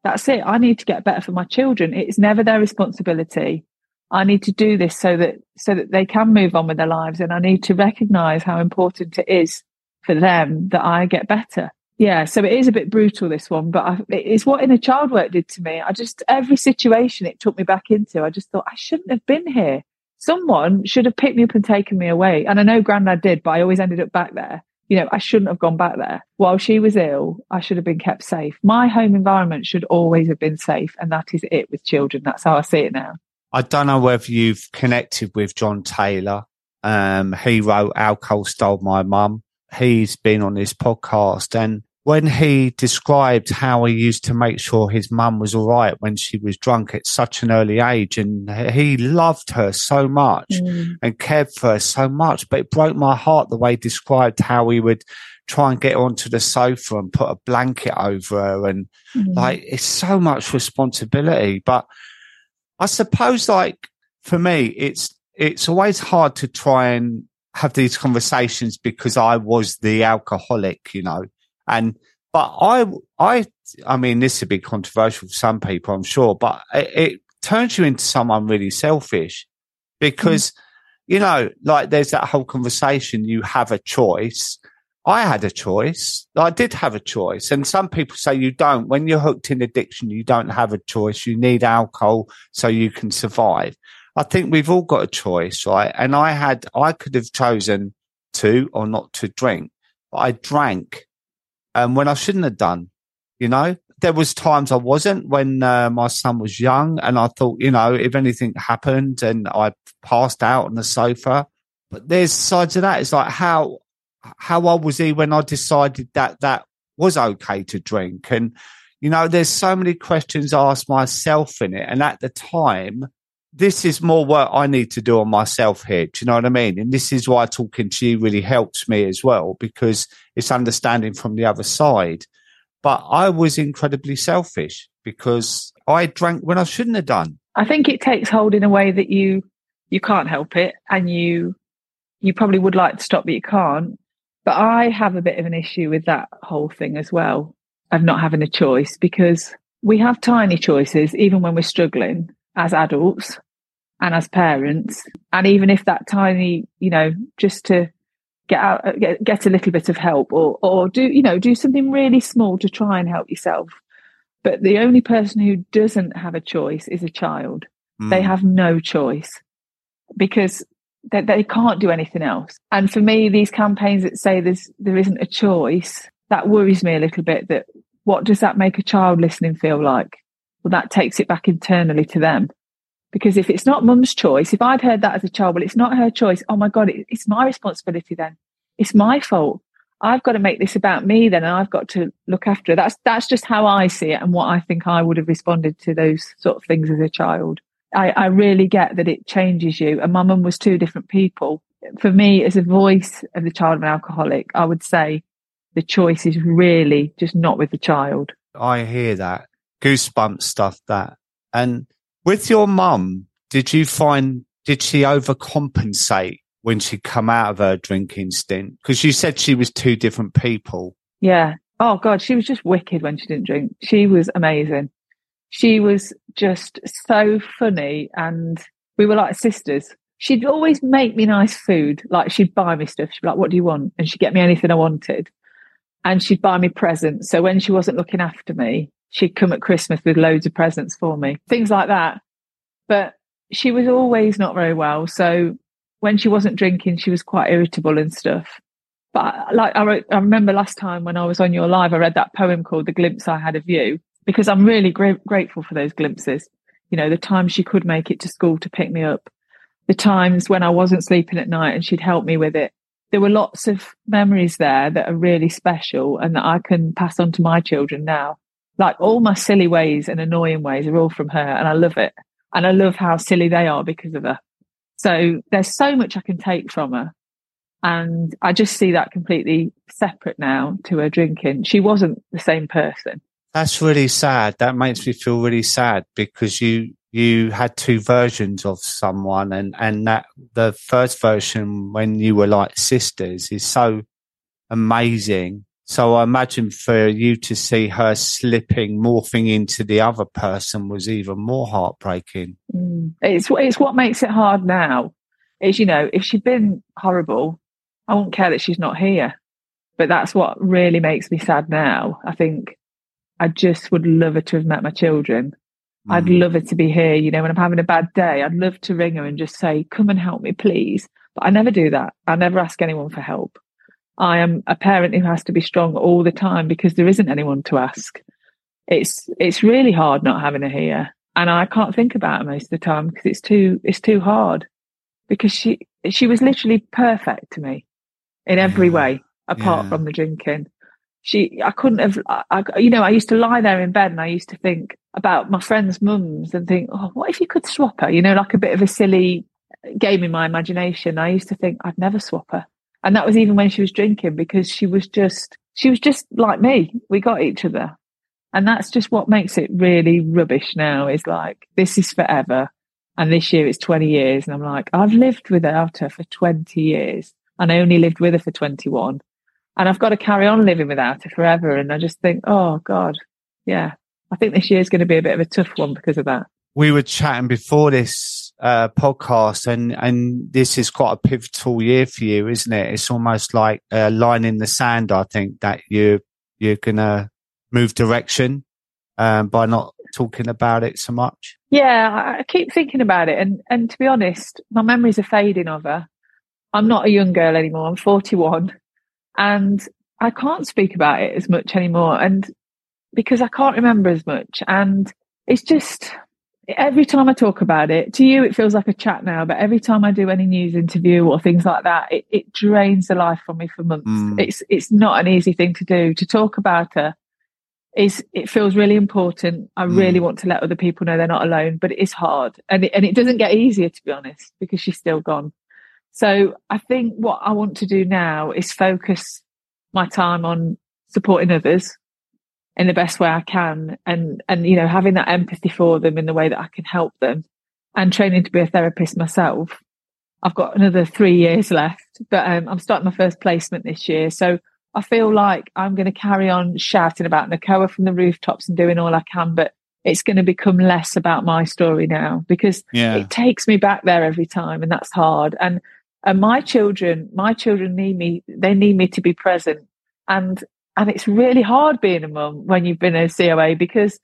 that's it. I need to get better for my children. It's never their responsibility. I need to do this so that, so that they can move on with their lives. And I need to recognize how important it is for them that I get better. Yeah. So it is a bit brutal, this one, but I, it's what inner child work did to me. I just, every situation it took me back into, I just thought I shouldn't have been here. Someone should have picked me up and taken me away. And I know granddad did, but I always ended up back there you know, I shouldn't have gone back there. While she was ill, I should have been kept safe. My home environment should always have been safe. And that is it with children. That's how I see it now.
I don't know whether you've connected with John Taylor. Um, he wrote Alcohol Stole My Mum. He's been on this podcast and when he described how he used to make sure his mum was all right when she was drunk at such an early age and he loved her so much mm. and cared for her so much but it broke my heart the way he described how he would try and get onto the sofa and put a blanket over her and mm. like it's so much responsibility but i suppose like for me it's it's always hard to try and have these conversations because i was the alcoholic you know and, but I, I, I mean, this would be controversial for some people, I'm sure, but it, it turns you into someone really selfish because, mm. you know, like there's that whole conversation. You have a choice. I had a choice. I did have a choice. And some people say you don't. When you're hooked in addiction, you don't have a choice. You need alcohol so you can survive. I think we've all got a choice, right? And I had, I could have chosen to or not to drink, but I drank um, when I shouldn't have done. You know, there was times I wasn't when uh, my son was young, and I thought, you know, if anything happened and I passed out on the sofa. But there's sides of that. It's like how how old was he when I decided that that was okay to drink? And you know, there's so many questions I asked myself in it, and at the time, this is more work I need to do on myself here. Do you know what I mean? And this is why talking to you really helps me as well, because it's understanding from the other side. But I was incredibly selfish because I drank when I shouldn't have done.
I think it takes hold in a way that you you can't help it and you you probably would like to stop but you can't. But I have a bit of an issue with that whole thing as well of not having a choice because we have tiny choices even when we're struggling as adults and as parents. And even if that tiny, you know, just to get out, uh, get, get a little bit of help or, or do, you know, do something really small to try and help yourself. But the only person who doesn't have a choice is a child. Mm. They have no choice because they, they can't do anything else. And for me, these campaigns that say there's, there isn't a choice, that worries me a little bit that what does that make a child listening feel like? Well, that takes it back internally to them. Because if it's not mum's choice, if I'd heard that as a child, well, it's not her choice. Oh my God, it, it's my responsibility then. It's my fault. I've got to make this about me then and I've got to look after it. That's that's just how I see it and what I think I would have responded to those sort of things as a child. I, I really get that it changes you. And my mum was two different people. For me, as a voice of the child of an alcoholic, I would say the choice is really just not with the child.
I hear that. Goosebumps stuff that. And with your mum, did you find, did she overcompensate when she come out of her drinking stint? Because you said she was two different people.
Yeah. Oh God, she was just wicked when she didn't drink. She was amazing. She was just so funny and we were like sisters. She'd always make me nice food. Like she'd buy me stuff. She'd be like, what do you want? And she'd get me anything I wanted. And she'd buy me presents. So when she wasn't looking after me, she'd come at Christmas with loads of presents for me, things like that. But she was always not very well. So when she wasn't drinking, she was quite irritable and stuff. But like I, wrote, I remember last time when I was on your live, I read that poem called "The Glimpse I Had of You" because I'm really gra- grateful for those glimpses. You know, the times she could make it to school to pick me up, the times when I wasn't sleeping at night and she'd help me with it. There were lots of memories there that are really special and that I can pass on to my children now. Like all my silly ways and annoying ways are all from her and I love it. And I love how silly they are because of her. So there's so much I can take from her. And I just see that completely separate now to her drinking. She wasn't the same person.
That's really sad. That makes me feel really sad because you you had two versions of someone and and that the first version when you were like sisters is so amazing. So i imagine for you to see her slipping morphing into the other person was even more heartbreaking.
Mm. it's it's what makes it hard now is you know if she'd been horrible i wouldn't care that she's not here. But that's what really makes me sad now. I think i just would love her to have met my children I'd mm. love her to be here. You know, when I'm having a bad day, I'd love to ring her and just say, come and help me, please. But I never do that. I never ask anyone for help. I am a parent who has to be strong all the time because there isn't anyone to ask. It's, it's really hard not having her here. And I can't think about her most of the time because it's too, it's too hard because she, she was literally perfect to me in every way apart yeah. from the drinking she i couldn't have I, you know i used to lie there in bed and i used to think about my friends mums and think oh what if you could swap her? You know like a bit of a silly game in my imagination. I used to think i'd never swap her. And that was even when she was drinking because she was just she was just like me. We got each other. And that's just what makes it really rubbish now is like this is forever. And this year it's 20 years and i'm like i've lived without her for 20 years and i only lived with her for 21 and I've got to carry on living without her forever. And I just think, oh God, yeah, I think this year is going to be a bit of a tough one because of that.
We were chatting before this uh, podcast, and and this is quite a pivotal year for you, isn't it? It's almost like a line in the sand. I think that you you're gonna move direction um, by not talking about it so much.
Yeah, I keep thinking about it, and and to be honest, my memories are fading of her. I'm not a young girl anymore. I'm 41 and I can't speak about it as much anymore. And because I can't remember as much. And it's just every time I talk about it, to you, it feels like a chat now, but every time I do any news interview or things like that, it, it drains the life from me for months. Mm. It's, it's not an easy thing to do to talk about her. Is it feels really important. I mm. really want to let other people know they're not alone, but it is hard, and it, and it doesn't get easier to be honest because she's still gone. So I think what I want to do now is focus my time on supporting others in the best way I can and and you know having that empathy for them in the way that I can help them and training to be a therapist myself. I've got another three years left, but um, I'm starting my first placement this year. So I feel like I'm going to carry on shouting about NACOA from the rooftops and doing all I can, but it's going to become less about my story now because yeah. it takes me back there every time and that's hard. And and my children, my children need me, they need me to be present. And, and it's really hard being a mum when you've been a COA because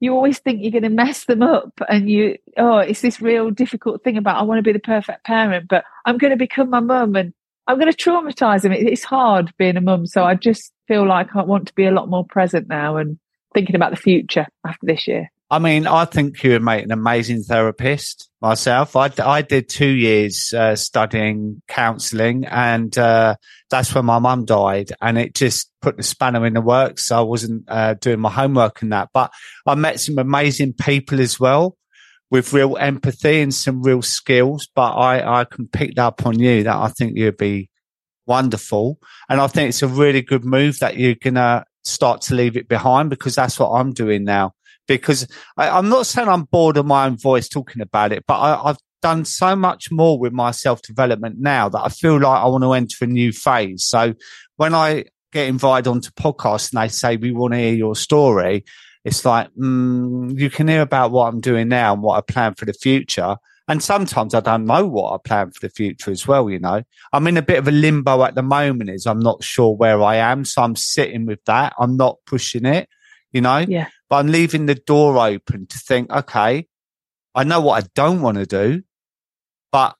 you always think you're going to mess them up and you, oh, it's this real difficult thing about, I want to be the perfect parent, but I'm going to become my mum and I'm going to traumatize them. It's hard being a mum. So I just feel like I want to be a lot more present now and thinking about the future after this year.
I mean, I think you would make an amazing therapist myself. I, I did two years uh, studying counselling, and uh, that's when my mum died, and it just put the spanner in the works. I wasn't uh, doing my homework and that, but I met some amazing people as well with real empathy and some real skills. But I, I can pick that up on you that I think you'd be wonderful, and I think it's a really good move that you're gonna start to leave it behind because that's what I'm doing now because I, am not saying I'm bored of my own voice talking about it, but I, I've done so much more with my self development now that I feel like I want to enter a new phase. So when I get invited onto podcasts and they say, we want to hear your story, it's like, mm, you can hear about what I'm doing now and what I plan for the future. And sometimes I don't know what I plan for the future as well, you know. I'm in a bit of a limbo at the moment is I'm not sure where I am. So I'm sitting with that. I'm not pushing it you know?
Yeah.
But I'm leaving the door open to think, okay, I know what I don't want to do, but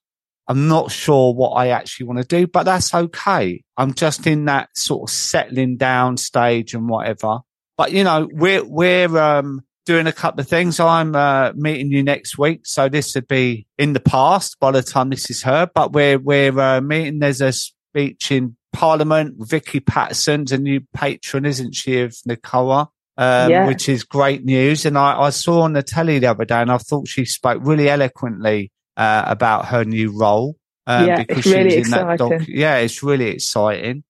I'm not sure what I actually want to do, but that's okay. I'm just in that sort of settling down stage and whatever. But you know, we're, we're, um, doing a couple of things. I'm, uh, meeting you next week. So this would be in the past by the time this is heard, but we're, we're, uh, meeting. There's a speech in Parliament. Vicky Pattison's a new patron, isn't she, of NACOA? Um,
Yeah.
which is great news. And I, I saw on the telly the other day and I thought she spoke really eloquently, uh, about her new role. Um,
Yeah,
because
it's
she
really
was in that doc.
exciting.
Yeah, it's really exciting.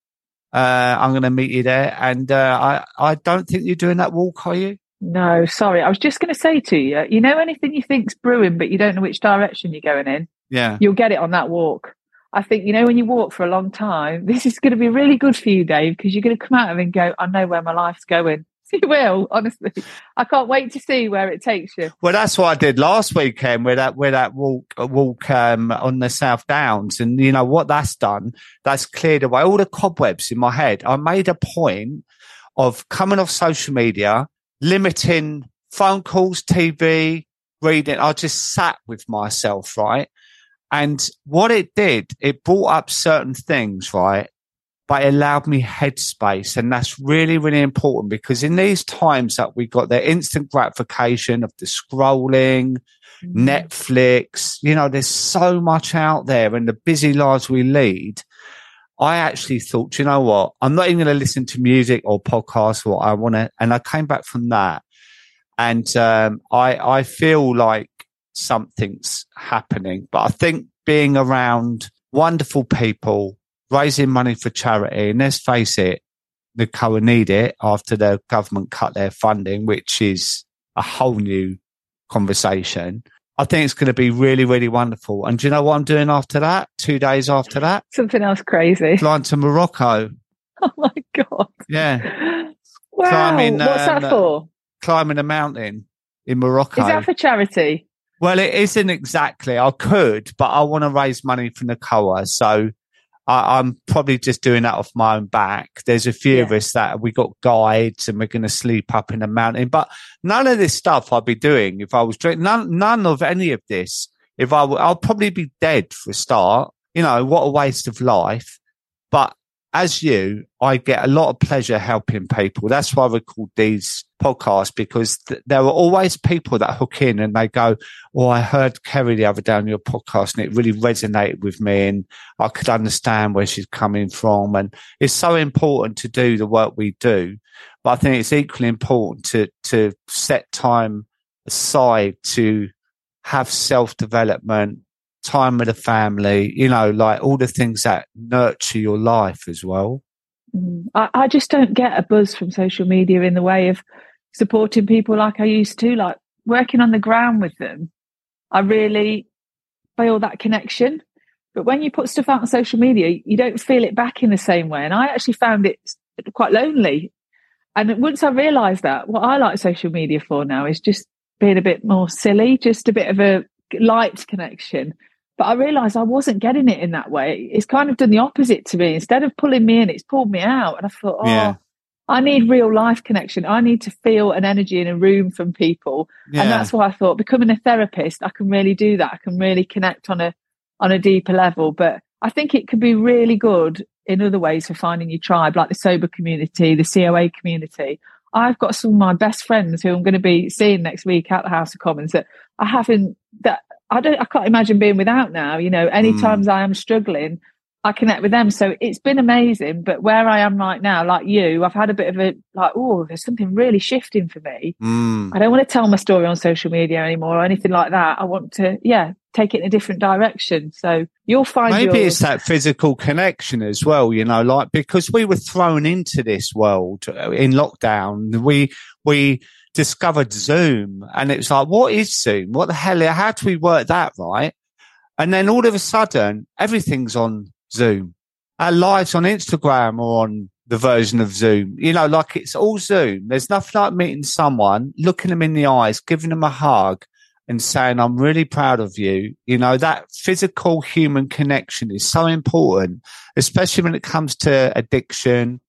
Uh, I'm going to meet you there. And, uh, I, I don't think you're doing that walk, are you?
No, sorry. I was just going to say to you, you know, anything you think's brewing, but you don't know which direction you're going in,
Yeah.
you'll get it on that walk. I think, you know, when you walk for a long time, this is going to be really good for you, Dave, because you're going to come out of it and go, I know where my life's going. You will, honestly. I can't wait to see where it takes you.
Well, that's what I did last weekend with that with that walk walk um, on the South Downs, and you know what that's done? That's cleared away all the cobwebs in my head. I made a point of coming off social media, limiting phone calls, TV, reading. I just sat with myself, right? And what it did, it brought up certain things, right? But it allowed me headspace. And that's really, really important because in these times that we got the instant gratification of the scrolling, Netflix, you know, there's so much out there and the busy lives we lead. I actually thought, you know what? I'm not even going to listen to music or podcasts or I want to, and I came back from that and, um, I, I feel like something's happening, but I think being around wonderful people, raising money for charity, and let's face it, the COA need it after the government cut their funding, which is a whole new conversation. I think it's going to be really, really wonderful. And do you know what I'm doing after that? Two days after that,
Something else crazy.
flying to Morocco.
Oh my God.
Yeah.
Wow.
Climbing,
What's
um,
that for?
Climbing a mountain in Morocco.
Is that for charity?
Well, it isn't exactly. I could, but I want to raise money from the COA. So I, I'm probably just doing that off my own back. There's a few of us that we got guides and we're going to sleep up in the mountain, but none of this stuff I'd be doing if I was drinking. None, none of any of this. If I, w- I'll probably be dead for a start. You know, what a waste of life. But as you, I get a lot of pleasure helping people. That's why I record these podcasts because th- there are always people that hook in and they go, Oh, I heard Ceri the other day on your podcast and it really resonated with me and I could understand where she's coming from. And it's so important to do the work we do. But I think it's equally important to, to set time aside to have self development, time with the family, you know, like all the things that nurture your life as well.
Mm. I, I just don't get a buzz from social media in the way of supporting people like I used to, like working on the ground with them. I really feel that connection. But when you put stuff out on social media, you don't feel it back in the same way. And I actually found it quite lonely. And once I realised that, what I like social media for now is just being a bit more silly, just a bit of a light connection. But I realised I wasn't getting it in that way. It's kind of done the opposite to me. Instead of pulling me in, it's pulled me out. And I thought, oh,
Yeah.
I need real life connection. I need to feel an energy in a room from people.
Yeah.
And that's why I thought becoming a therapist, I can really do that. I can really connect on a on a deeper level. But I think it could be really good in other ways for finding your tribe, like the sober community, the COA community. I've got some of my best friends who I'm going to be seeing next week at the House of Commons that I haven't that I don't I can't imagine being without now. You know, any
Mm.
times I am struggling, I connect with them. So it's been amazing. But where I am right now, like you, I've had a bit of a like, oh, there's something really shifting for me.
Mm.
I don't want to tell my story on social media anymore or anything like that. I want to, yeah, take it in a different direction. So you'll find
Maybe
yours.
it's that physical connection as well, you know, like because we were thrown into this world uh, in lockdown. We, we discovered Zoom and it was like, what is Zoom? What the hell? How do we work that right? And then all of a sudden, everything's on Zoom. Our lives on Instagram or on the version of Zoom, you know, like it's all Zoom. There's nothing like meeting someone, looking them in the eyes, giving them a hug and saying, I'm really proud of you. You know, that physical human connection is so important, especially when it comes to addiction,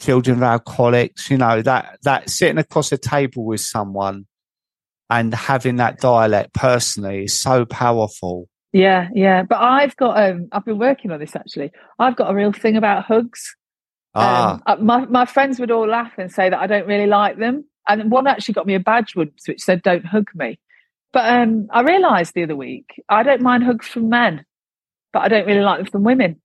children of alcoholics, you know, that, that sitting across a table with someone and having that dialect personally is so powerful.
Yeah, yeah. But I've got um I've been working on this actually. I've got a real thing about hugs.
Ah,
Um, uh, my my friends would all laugh and say that I don't really like them. And one actually got me a badge once which said "Don't hug me." But um, I realised the other week I don't mind hugs from men, but I don't really like them from women.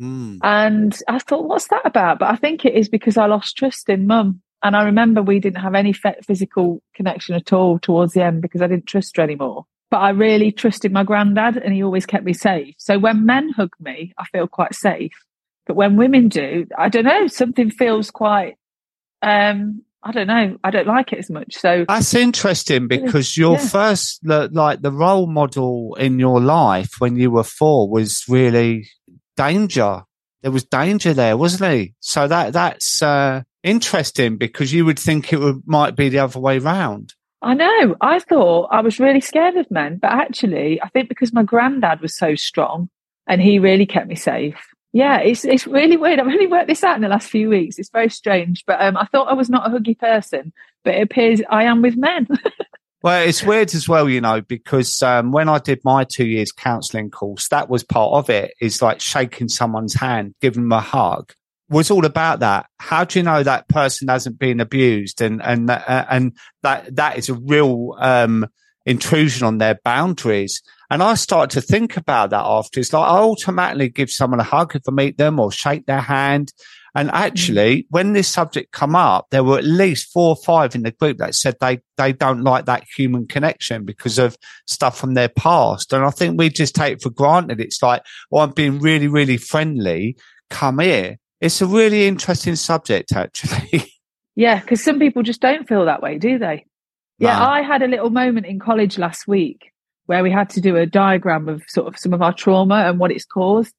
Mm,
And I thought, what's that about? But I think it is because I lost trust in mum. And I remember we didn't have any physical connection at all towards the end because I didn't trust her anymore. But I really trusted my granddad and he always kept me safe. So when men hug me, I feel quite safe. But when women do, I don't know, something feels quite, um, I don't know, I don't like it as much. So
That's interesting because your
Yeah.
first, like the role model in your life when you were four was really danger. There was danger there, wasn't he? So that, that's, uh, interesting because you would think it would, might be the other way round.
I know. I thought I was really scared of men, but actually, I think because my granddad was so strong and he really kept me safe. Yeah, it's it's really weird. I've only worked this out in the last few weeks. It's very strange, but um, I thought I was not a huggy person, but it appears I am with men.
Well, it's weird as well, you know, because um, when I did my two years counselling course, that was part of it. Is like shaking someone's hand, giving them a hug. Was all about that. How do you know that person hasn't been abused, and and uh, and that that is a real um, intrusion on their boundaries? And I started to think about that after. It's like I automatically give someone a hug if I meet them or shake their hand. And hmm. actually, when this subject come up, there were at least four or five in the group that said they, they don't like that human connection because of stuff from their past. And I think we just take it for granted. It's like, well, I'm being really, really friendly. Come here. It's a really interesting subject, actually.
yeah, because some people just don't feel that way, do they? Yeah, I had a little moment in college last week where we had to do a diagram of sort of some of our trauma and what it's caused.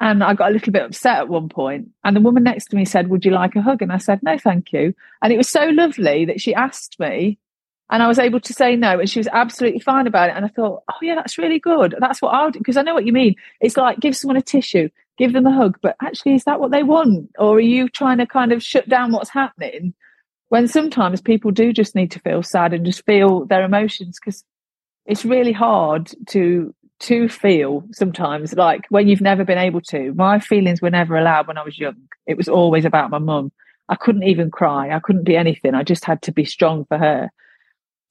And I got a little bit upset at one point. And the woman next to me said, Would you like a hug? And I said, No, thank you. And it was so lovely that she asked me and I was able to say no. And she was absolutely fine about it. And I thought, Oh, yeah, that's really good. That's what I'll do. Because I know what you mean. It's like give someone a tissue, give them a hug. But actually, is that what they want? Or are you trying to kind of shut down what's happening? When sometimes people do just need to feel sad and just feel their emotions because it's really hard to to feel sometimes like when you've never been able to. My feelings were never allowed when i was young. It was always about my mum. I couldn't even cry. I couldn't be anything. I just had to be strong for her.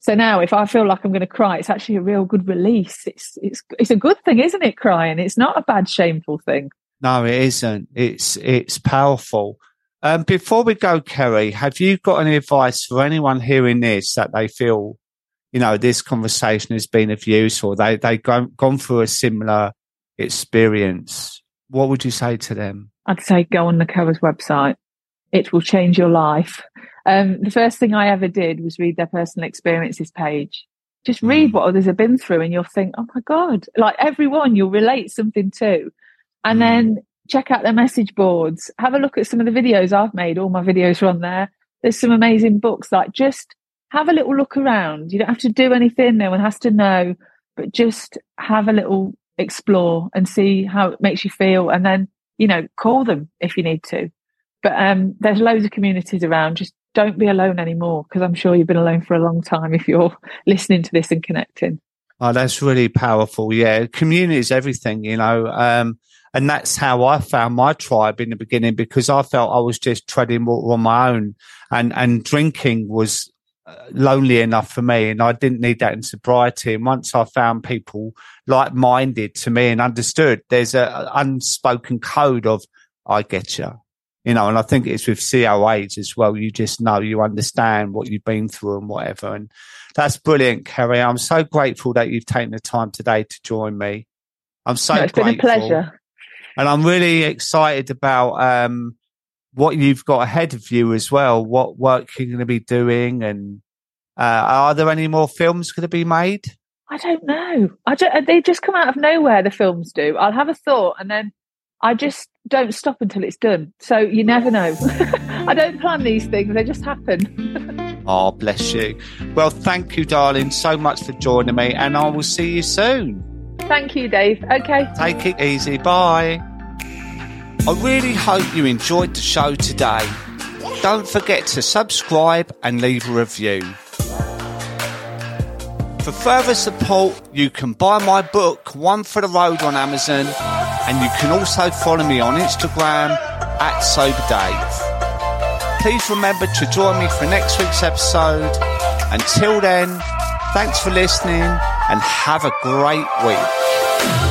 So now if i feel like i'm going to cry it's actually a real good release. It's it's it's a good thing isn't it crying? It's not a bad shameful thing.
No, it isn't. It's it's powerful. Um, before we go, Ceri, have you got any advice for anyone hearing this that they feel, you know, this conversation has been of use or they they've gone gone through a similar experience? What would you say to them?
I'd say go on the Nacoa's website. It will change your life. Um, the first thing I ever did was read their personal experiences page. Just read
Mm.
what others have been through and you'll think, oh my God, like everyone you'll relate something to. And
Mm.
then check out their message boards. Have a look at some of the videos I've made. All my videos are on there. There's some amazing books. Like just have a little look around. You don't have to do anything. No one has to know, but just have a little explore and see how it makes you feel. And then, you know, call them if you need to. But um, there's loads of communities around. Just don't be alone anymore because I'm sure you've been alone for a long time if you're listening to this and connecting.
Oh, that's really powerful. Yeah. Community is everything, you know. Um, and that's how I found my tribe in the beginning because I felt I was just treading water on my own and, and drinking was lonely enough for me and I didn't need that in sobriety. And once I found people like minded to me and understood, there's a, unspoken code of, I get you. You know, and I think it's with COAs as well. You just know, you understand what you've been through and whatever. And that's brilliant, Ceri. I'm so grateful that you've taken the time today to join me. I'm so
No, it's been a pleasure.
And I'm really excited about um, what you've got ahead of you as well, what work you're going to be doing. And uh, are there any more films going to be made?
I don't know. I don't, they just come out of nowhere. The films do. I'll have a thought, and then I just don't stop until it's done. So you never know. I don't plan these things; they just happen.
Oh, bless you. Well, thank you, darling, so much for joining me. And I will see you soon.
Thank you, Dave. Okay.
Take it easy. Bye. I really hope you enjoyed the show today. don't forget to subscribe and leave a review. For further support, you can buy my book, One for the Road, on Amazon, and you can also follow me on Instagram at Sober Dave. Please remember to join me for next week's episode. Until then, thanks for listening and have a great week.